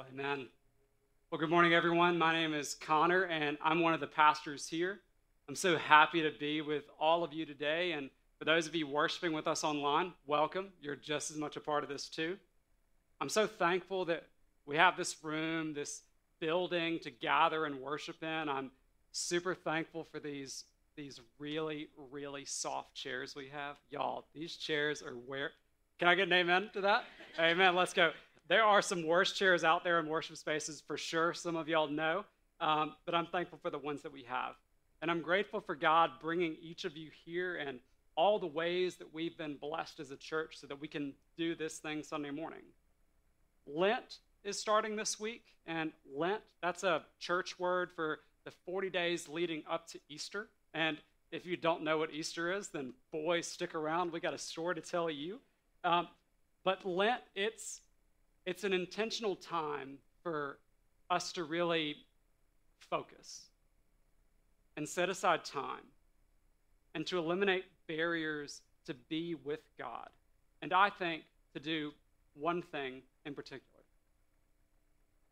Amen. Well, good morning, everyone. My name is Connor, and I'm one of the pastors here. I'm so happy to be with all of you today. And for those of you worshiping with us online, welcome. You're just as much a part of this, too. I'm so thankful that we have this room, this building to gather and worship in. I'm super thankful for these, these really, really soft chairs we have. Y'all, these chairs are where. Can I get an amen to that? amen. Let's go there are some worse chairs out there in worship spaces for sure. Some of y'all know, um, but I'm thankful for the ones that we have. And I'm grateful for God bringing each of you here and all the ways that we've been blessed as a church so that we can do this thing Sunday morning. Lent is starting this week, and Lent, that's a church word for the 40 days leading up to Easter. And if you don't know what Easter is, then boy, stick around. We got a story to tell you. Um, but Lent, it's it's an intentional time for us to really focus and set aside time and to eliminate barriers to be with God. And I think to do one thing in particular.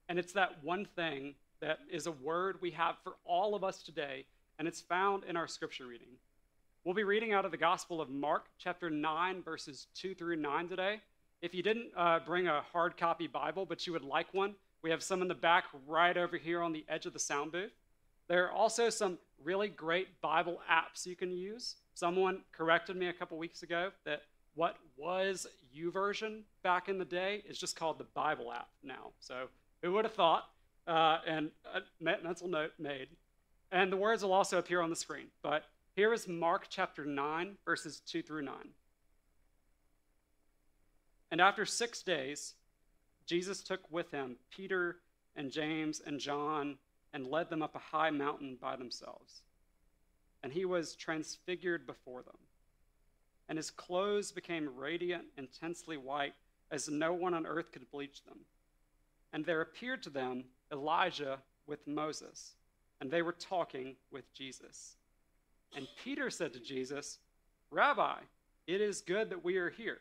And it's that one thing that is a word we have for all of us today, and it's found in our scripture reading. We'll be reading out of the Gospel of Mark, chapter 9, verses 2 through 9 today. If you didn't uh, bring a hard copy Bible, but you would like one, we have some in the back right over here on the edge of the sound booth. There are also some really great Bible apps you can use. Someone corrected me a couple weeks ago that what was YouVersion back in the day is just called the Bible app now. So who would have thought? Uh, and a mental note made. And the words will also appear on the screen. But here is Mark chapter 9, verses 2 through 9. And after six days, Jesus took with him Peter and James and John and led them up a high mountain by themselves. And he was transfigured before them. And his clothes became radiant, intensely white, as no one on earth could bleach them. And there appeared to them Elijah with Moses, and they were talking with Jesus. And Peter said to Jesus, Rabbi, it is good that we are here.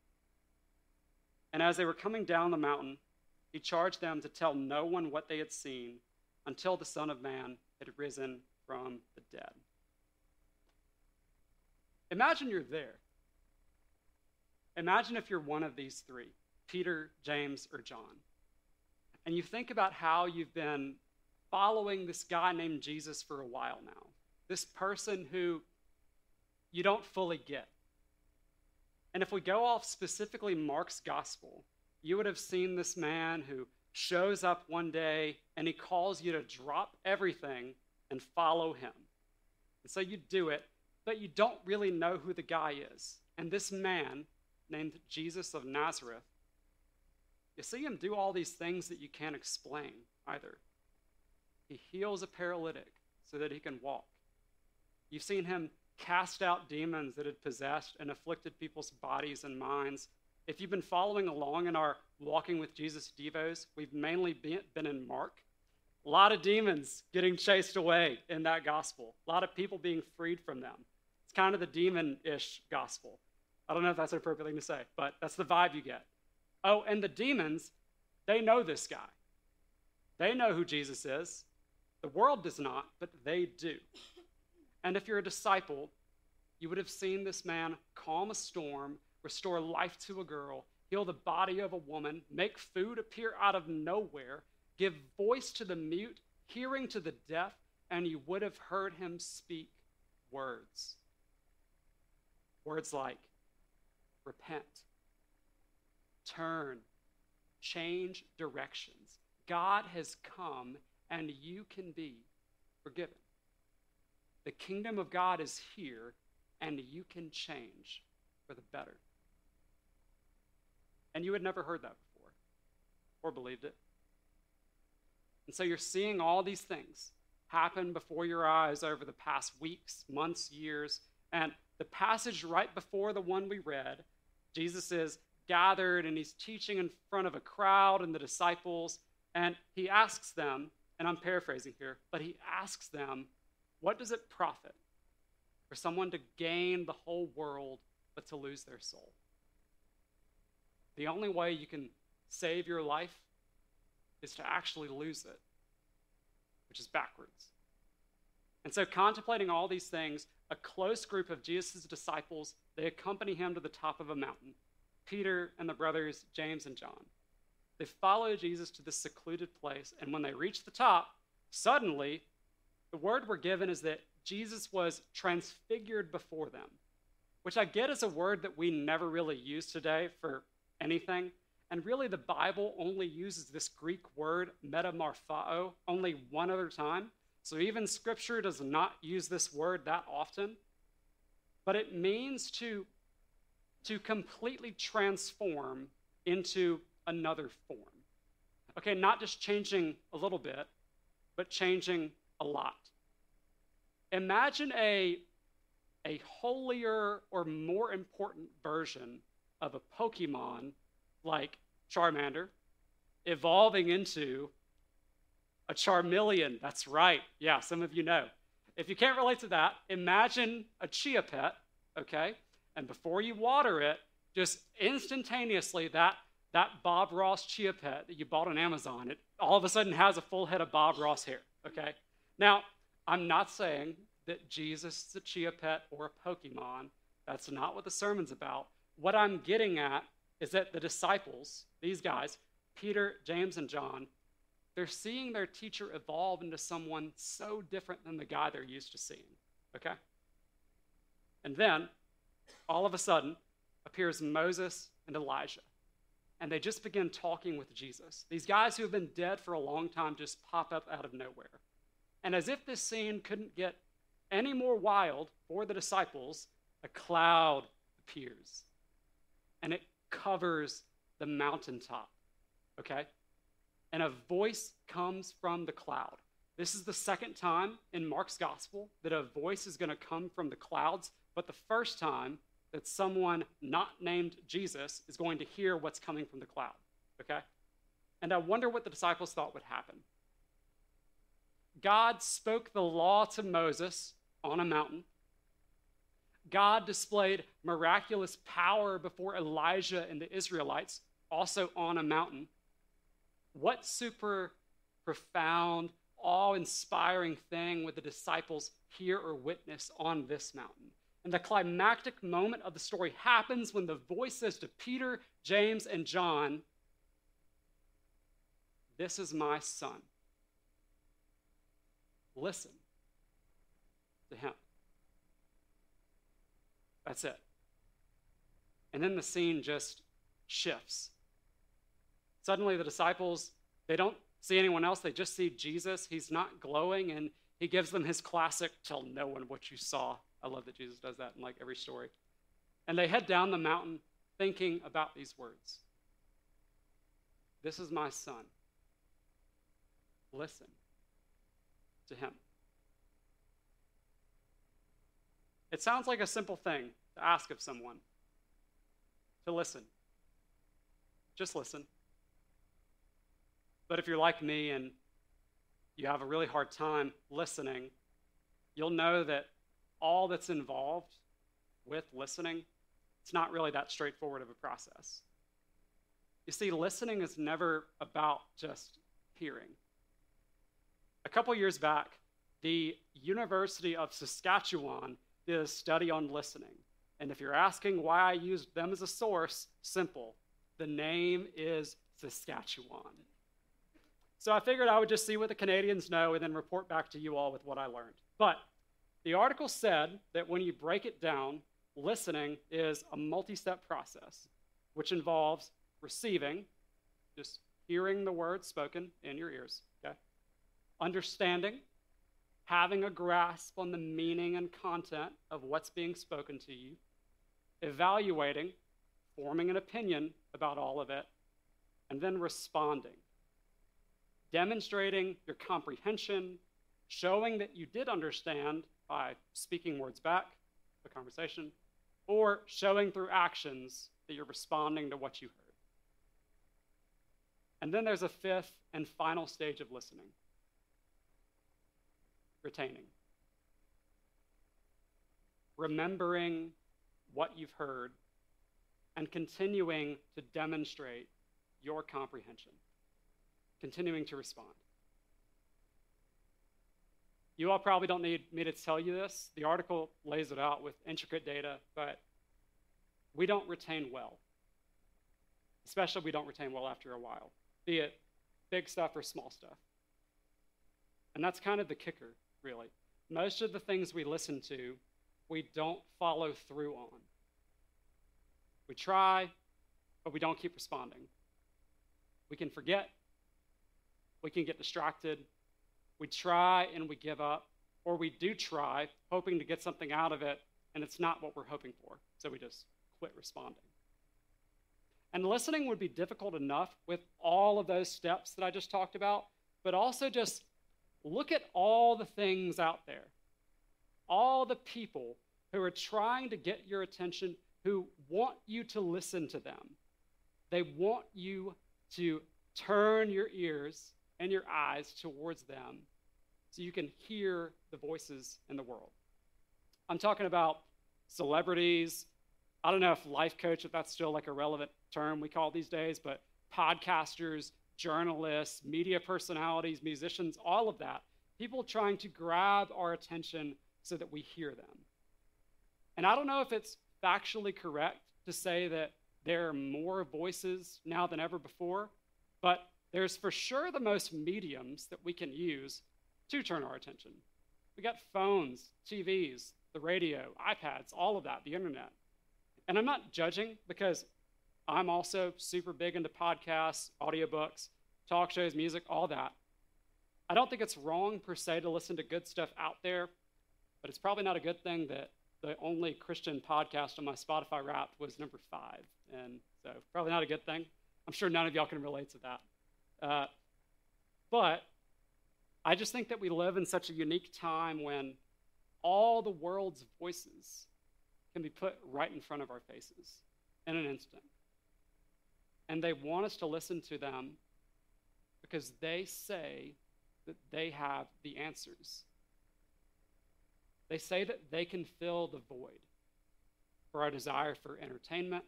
And as they were coming down the mountain, he charged them to tell no one what they had seen until the Son of Man had risen from the dead. Imagine you're there. Imagine if you're one of these three Peter, James, or John. And you think about how you've been following this guy named Jesus for a while now. This person who you don't fully get. And if we go off specifically Mark's gospel, you would have seen this man who shows up one day and he calls you to drop everything and follow him. And so you do it, but you don't really know who the guy is. And this man, named Jesus of Nazareth, you see him do all these things that you can't explain either. He heals a paralytic so that he can walk. You've seen him cast out demons that had possessed and afflicted people's bodies and minds. If you've been following along in our Walking with Jesus Devos, we've mainly been in Mark. A lot of demons getting chased away in that gospel, a lot of people being freed from them. It's kind of the demon ish gospel. I don't know if that's an appropriate thing to say, but that's the vibe you get. Oh, and the demons, they know this guy. They know who Jesus is. The world does not, but they do. And if you're a disciple, you would have seen this man calm a storm, restore life to a girl, heal the body of a woman, make food appear out of nowhere, give voice to the mute, hearing to the deaf, and you would have heard him speak words. Words like repent, turn, change directions. God has come and you can be forgiven. The kingdom of God is here, and you can change for the better. And you had never heard that before or believed it. And so you're seeing all these things happen before your eyes over the past weeks, months, years. And the passage right before the one we read, Jesus is gathered and he's teaching in front of a crowd and the disciples. And he asks them, and I'm paraphrasing here, but he asks them, What does it profit for someone to gain the whole world but to lose their soul? The only way you can save your life is to actually lose it, which is backwards. And so, contemplating all these things, a close group of Jesus' disciples, they accompany him to the top of a mountain. Peter and the brothers James and John. They follow Jesus to this secluded place, and when they reach the top, suddenly the word we're given is that Jesus was transfigured before them, which I get is a word that we never really use today for anything. And really, the Bible only uses this Greek word, metamorphao, only one other time. So even Scripture does not use this word that often. But it means to, to completely transform into another form. Okay, not just changing a little bit, but changing a lot. Imagine a, a holier or more important version of a Pokemon like Charmander, evolving into a Charmeleon. That's right. Yeah, some of you know. If you can't relate to that, imagine a chia pet, okay? And before you water it, just instantaneously that that Bob Ross chia pet that you bought on Amazon, it all of a sudden has a full head of Bob Ross hair, okay? Now, I'm not saying that Jesus is a chia pet or a Pokemon. That's not what the sermon's about. What I'm getting at is that the disciples, these guys, Peter, James, and John, they're seeing their teacher evolve into someone so different than the guy they're used to seeing. Okay? And then, all of a sudden, appears Moses and Elijah. And they just begin talking with Jesus. These guys who have been dead for a long time just pop up out of nowhere. And as if this scene couldn't get any more wild for the disciples, a cloud appears. And it covers the mountaintop. Okay? And a voice comes from the cloud. This is the second time in Mark's gospel that a voice is going to come from the clouds, but the first time that someone not named Jesus is going to hear what's coming from the cloud. Okay? And I wonder what the disciples thought would happen. God spoke the law to Moses on a mountain. God displayed miraculous power before Elijah and the Israelites, also on a mountain. What super profound, awe inspiring thing would the disciples hear or witness on this mountain? And the climactic moment of the story happens when the voice says to Peter, James, and John, This is my son. Listen to him. That's it. And then the scene just shifts. Suddenly, the disciples, they don't see anyone else, they just see Jesus. He's not glowing, and he gives them his classic, tell no one what you saw. I love that Jesus does that in like every story. And they head down the mountain thinking about these words This is my son. Listen to him. It sounds like a simple thing to ask of someone to listen. Just listen. But if you're like me and you have a really hard time listening, you'll know that all that's involved with listening, it's not really that straightforward of a process. You see, listening is never about just hearing. A couple years back, the University of Saskatchewan did a study on listening. And if you're asking why I used them as a source, simple. The name is Saskatchewan. So I figured I would just see what the Canadians know and then report back to you all with what I learned. But the article said that when you break it down, listening is a multi step process, which involves receiving, just hearing the words spoken in your ears? Understanding, having a grasp on the meaning and content of what's being spoken to you, evaluating, forming an opinion about all of it, and then responding. demonstrating your comprehension, showing that you did understand by speaking words back, the conversation, or showing through actions that you're responding to what you heard. And then there's a fifth and final stage of listening retaining. Remembering what you've heard and continuing to demonstrate your comprehension, continuing to respond. You all probably don't need me to tell you this. The article lays it out with intricate data, but we don't retain well. Especially, we don't retain well after a while, be it big stuff or small stuff. And that's kind of the kicker, really. Most of the things we listen to, we don't follow through on. We try, but we don't keep responding. We can forget. We can get distracted. We try and we give up. Or we do try, hoping to get something out of it, and it's not what we're hoping for. So we just quit responding. And listening would be difficult enough with all of those steps that I just talked about, but also just look at all the things out there, all the people who are trying to get your attention, who want you to listen to them. They want you to turn your ears and your eyes towards them so you can hear the voices in the world. I'm talking about celebrities. I don't know if life coach, if that's still like a relevant term we call these days, but podcasters, journalists, media personalities, musicians, all of that. People trying to grab our attention so that we hear them. And I don't know if it's factually correct to say that there are more voices now than ever before, but there's for sure the most mediums that we can use to turn our attention. We got phones, TVs, the radio, iPads, all of that, the internet. And I'm not judging because I'm also super big into podcasts, audiobooks, talk shows, music, all that. I don't think it's wrong per se to listen to good stuff out there, but it's probably not a good thing that the only Christian podcast on my Spotify Wrapped was number five. And so, probably not a good thing. I'm sure none of y'all can relate to that. Uh, but I just think that we live in such a unique time when all the world's voices can be put right in front of our faces in an instant. And they want us to listen to them because they say that they have the answers. They say that they can fill the void for our desire for entertainment,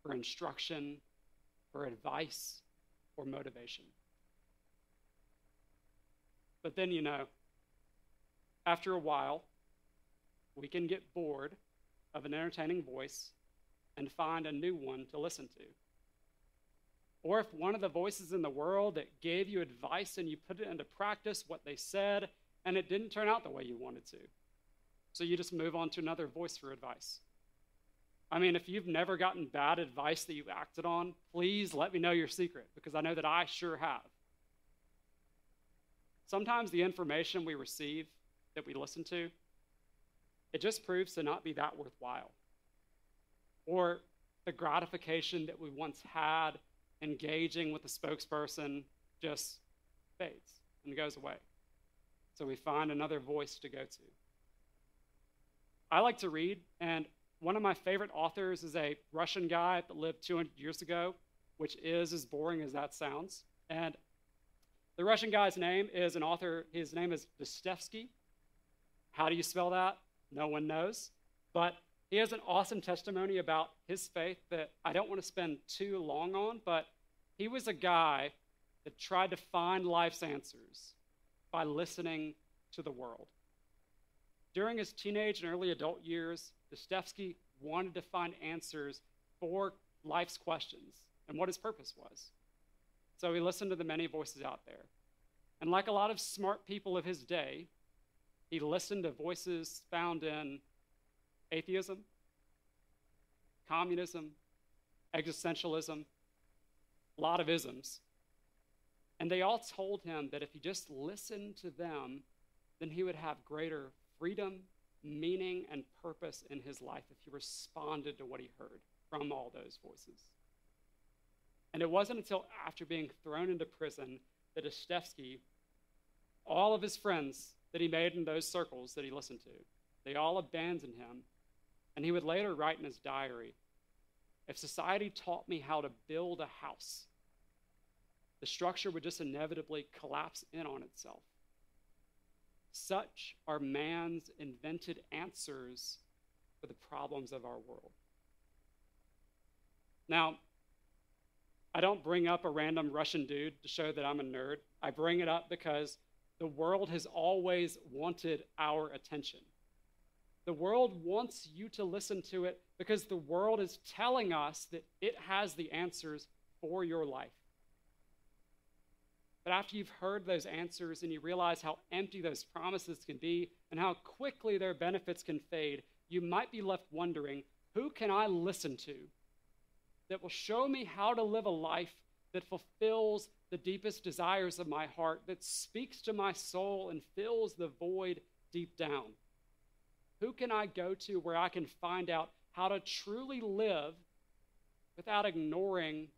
for instruction, for advice, or motivation. But then, you know, after a while, we can get bored of an entertaining voice and find a new one to listen to. Or if one of the voices in the world that gave you advice and you put it into practice, what they said, and it didn't turn out the way you wanted to. So you just move on to another voice for advice. I mean, if you've never gotten bad advice that you've acted on, please let me know your secret because I know that I sure have. Sometimes the information we receive that we listen to, it just proves to not be that worthwhile. Or the gratification that we once had engaging with the spokesperson just fades and goes away. So we find another voice to go to. I like to read, and one of my favorite authors is a Russian guy that lived 200 years ago, which is as boring as that sounds. And the Russian guy's name is an author, his name is Dostoevsky. How do you spell that? No one knows. But he has an awesome testimony about his faith that I don't want to spend too long on, but he was a guy that tried to find life's answers by listening to the world. During his teenage and early adult years, Dostoevsky wanted to find answers for life's questions and what his purpose was. So he listened to the many voices out there. And like a lot of smart people of his day, he listened to voices found in atheism, communism, existentialism, a lot of isms. And they all told him that if he just listened to them, then he would have greater freedom, meaning, and purpose in his life if he responded to what he heard from all those voices. And it wasn't until after being thrown into prison that Dostoevsky, all of his friends that he made in those circles that he listened to, they all abandoned him. And he would later write in his diary if society taught me how to build a house, the structure would just inevitably collapse in on itself. Such are man's invented answers for the problems of our world. Now, I don't bring up a random Russian dude to show that I'm a nerd. I bring it up because the world has always wanted our attention. The world wants you to listen to it because the world is telling us that it has the answers for your life. But after you've heard those answers and you realize how empty those promises can be and how quickly their benefits can fade, you might be left wondering who can I listen to that will show me how to live a life that fulfills the deepest desires of my heart, that speaks to my soul and fills the void deep down? Who can I go to where I can find out how to truly live without ignoring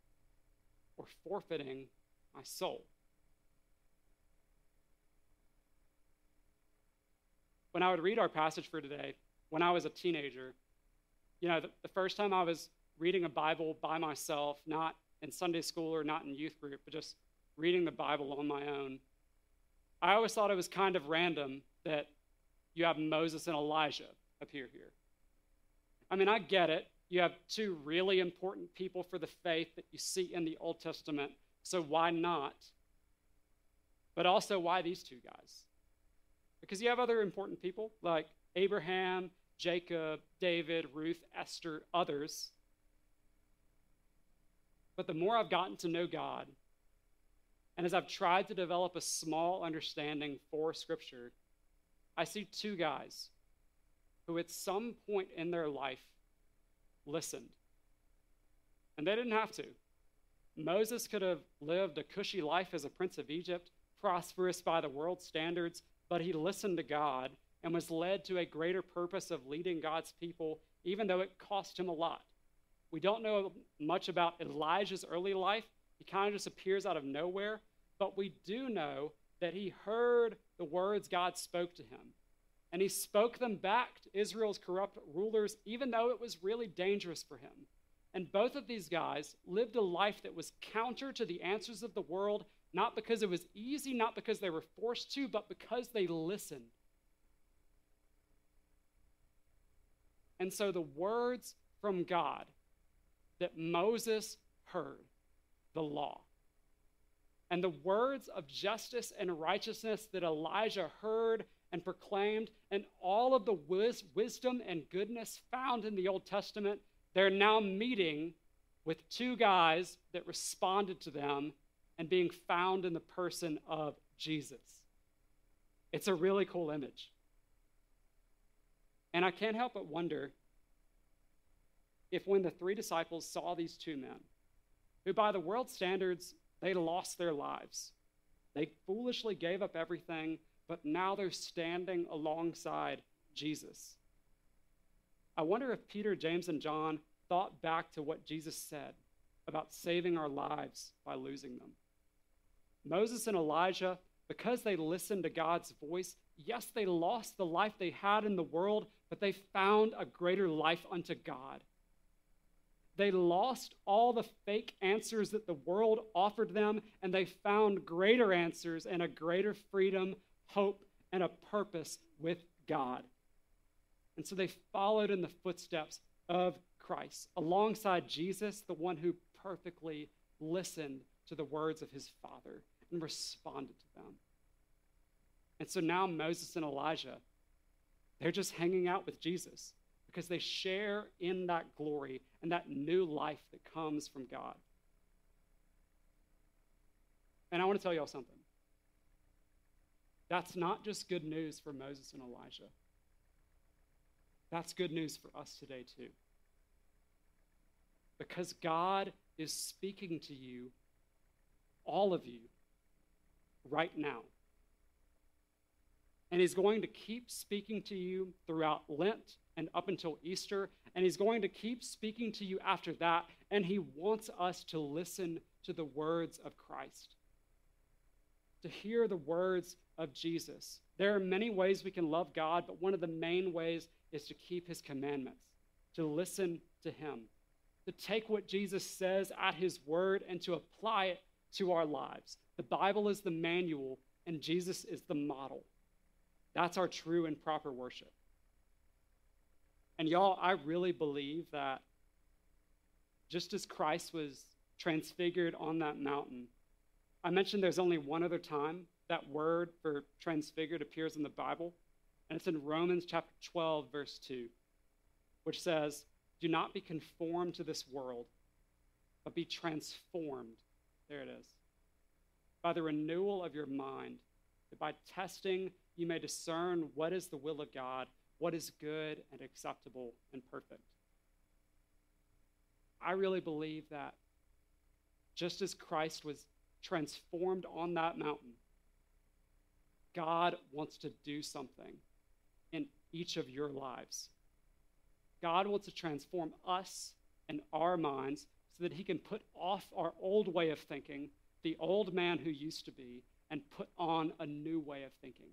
or forfeiting my soul? When I would read our passage for today, when I was a teenager, you know, the, the first time I was reading a Bible by myself, not in Sunday school or not in youth group, but just reading the Bible on my own, I always thought it was kind of random that you have Moses and Elijah appear here. I mean, I get it. You have two really important people for the faith that you see in the Old Testament, so why not? But also, why these two guys? Because you have other important people like Abraham, Jacob, David, Ruth, Esther, others. But the more I've gotten to know God, and as I've tried to develop a small understanding for Scripture, I see two guys who, at some point in their life, listened. And they didn't have to. Moses could have lived a cushy life as a prince of Egypt, prosperous by the world's standards, but he listened to God and was led to a greater purpose of leading God's people, even though it cost him a lot. We don't know much about Elijah's early life. He kind of just appears out of nowhere, but we do know that he heard the words God spoke to him. And he spoke them back to Israel's corrupt rulers, even though it was really dangerous for him. And both of these guys lived a life that was counter to the answers of the world, not because it was easy, not because they were forced to, but because they listened. And so the words from God that Moses heard, the law, and the words of justice and righteousness that Elijah heard and proclaimed, and all of the wis- wisdom and goodness found in the Old Testament, they're now meeting with two guys that responded to them and being found in the person of Jesus. It's a really cool image. And I can't help but wonder if when the three disciples saw these two men, who by the world's standards they lost their lives. They foolishly gave up everything, but now they're standing alongside Jesus. I wonder if Peter, James, and John thought back to what Jesus said about saving our lives by losing them. Moses and Elijah, because they listened to God's voice, yes, they lost the life they had in the world, but they found a greater life unto God. They lost all the fake answers that the world offered them, and they found greater answers and a greater freedom, hope, and a purpose with God. And so they followed in the footsteps of Christ, alongside Jesus, the one who perfectly listened to the words of his Father and responded to them. And so now Moses and Elijah, they're just hanging out with Jesus because they share in that glory and that new life that comes from God. And I want to tell y'all something. That's not just good news for Moses and Elijah. That's good news for us today, too. Because God is speaking to you, all of you, right now. And He's going to keep speaking to you throughout Lent and up until Easter. And he's going to keep speaking to you after that. And he wants us to listen to the words of Christ. to hear the words of Jesus. There are many ways we can love God, but one of the main ways is to keep his commandments, to listen to him, to take what Jesus says at his word and to apply it to our lives. The Bible is the manual, and Jesus is the model. That's our true and proper worship. And y'all, I really believe that just as Christ was transfigured on that mountain, I mentioned there's only one other time that word for transfigured appears in the Bible, and it's in Romans chapter 12, verse 2, which says, Do not be conformed to this world, but be transformed. There it is. By the renewal of your mind, by testing you may discern what is the will of God, what is good and acceptable and perfect. I really believe that just as Christ was transformed on that mountain, God wants to do something in each of your lives. God wants to transform us and our minds so that He can put off our old way of thinking, the old man who used to be, and put on a new way of thinking,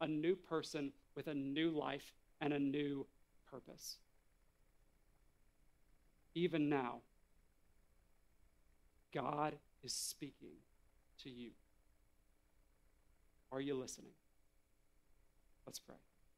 a new person with a new life and a new purpose. Even now, God is speaking to you. Are you listening? Let's pray.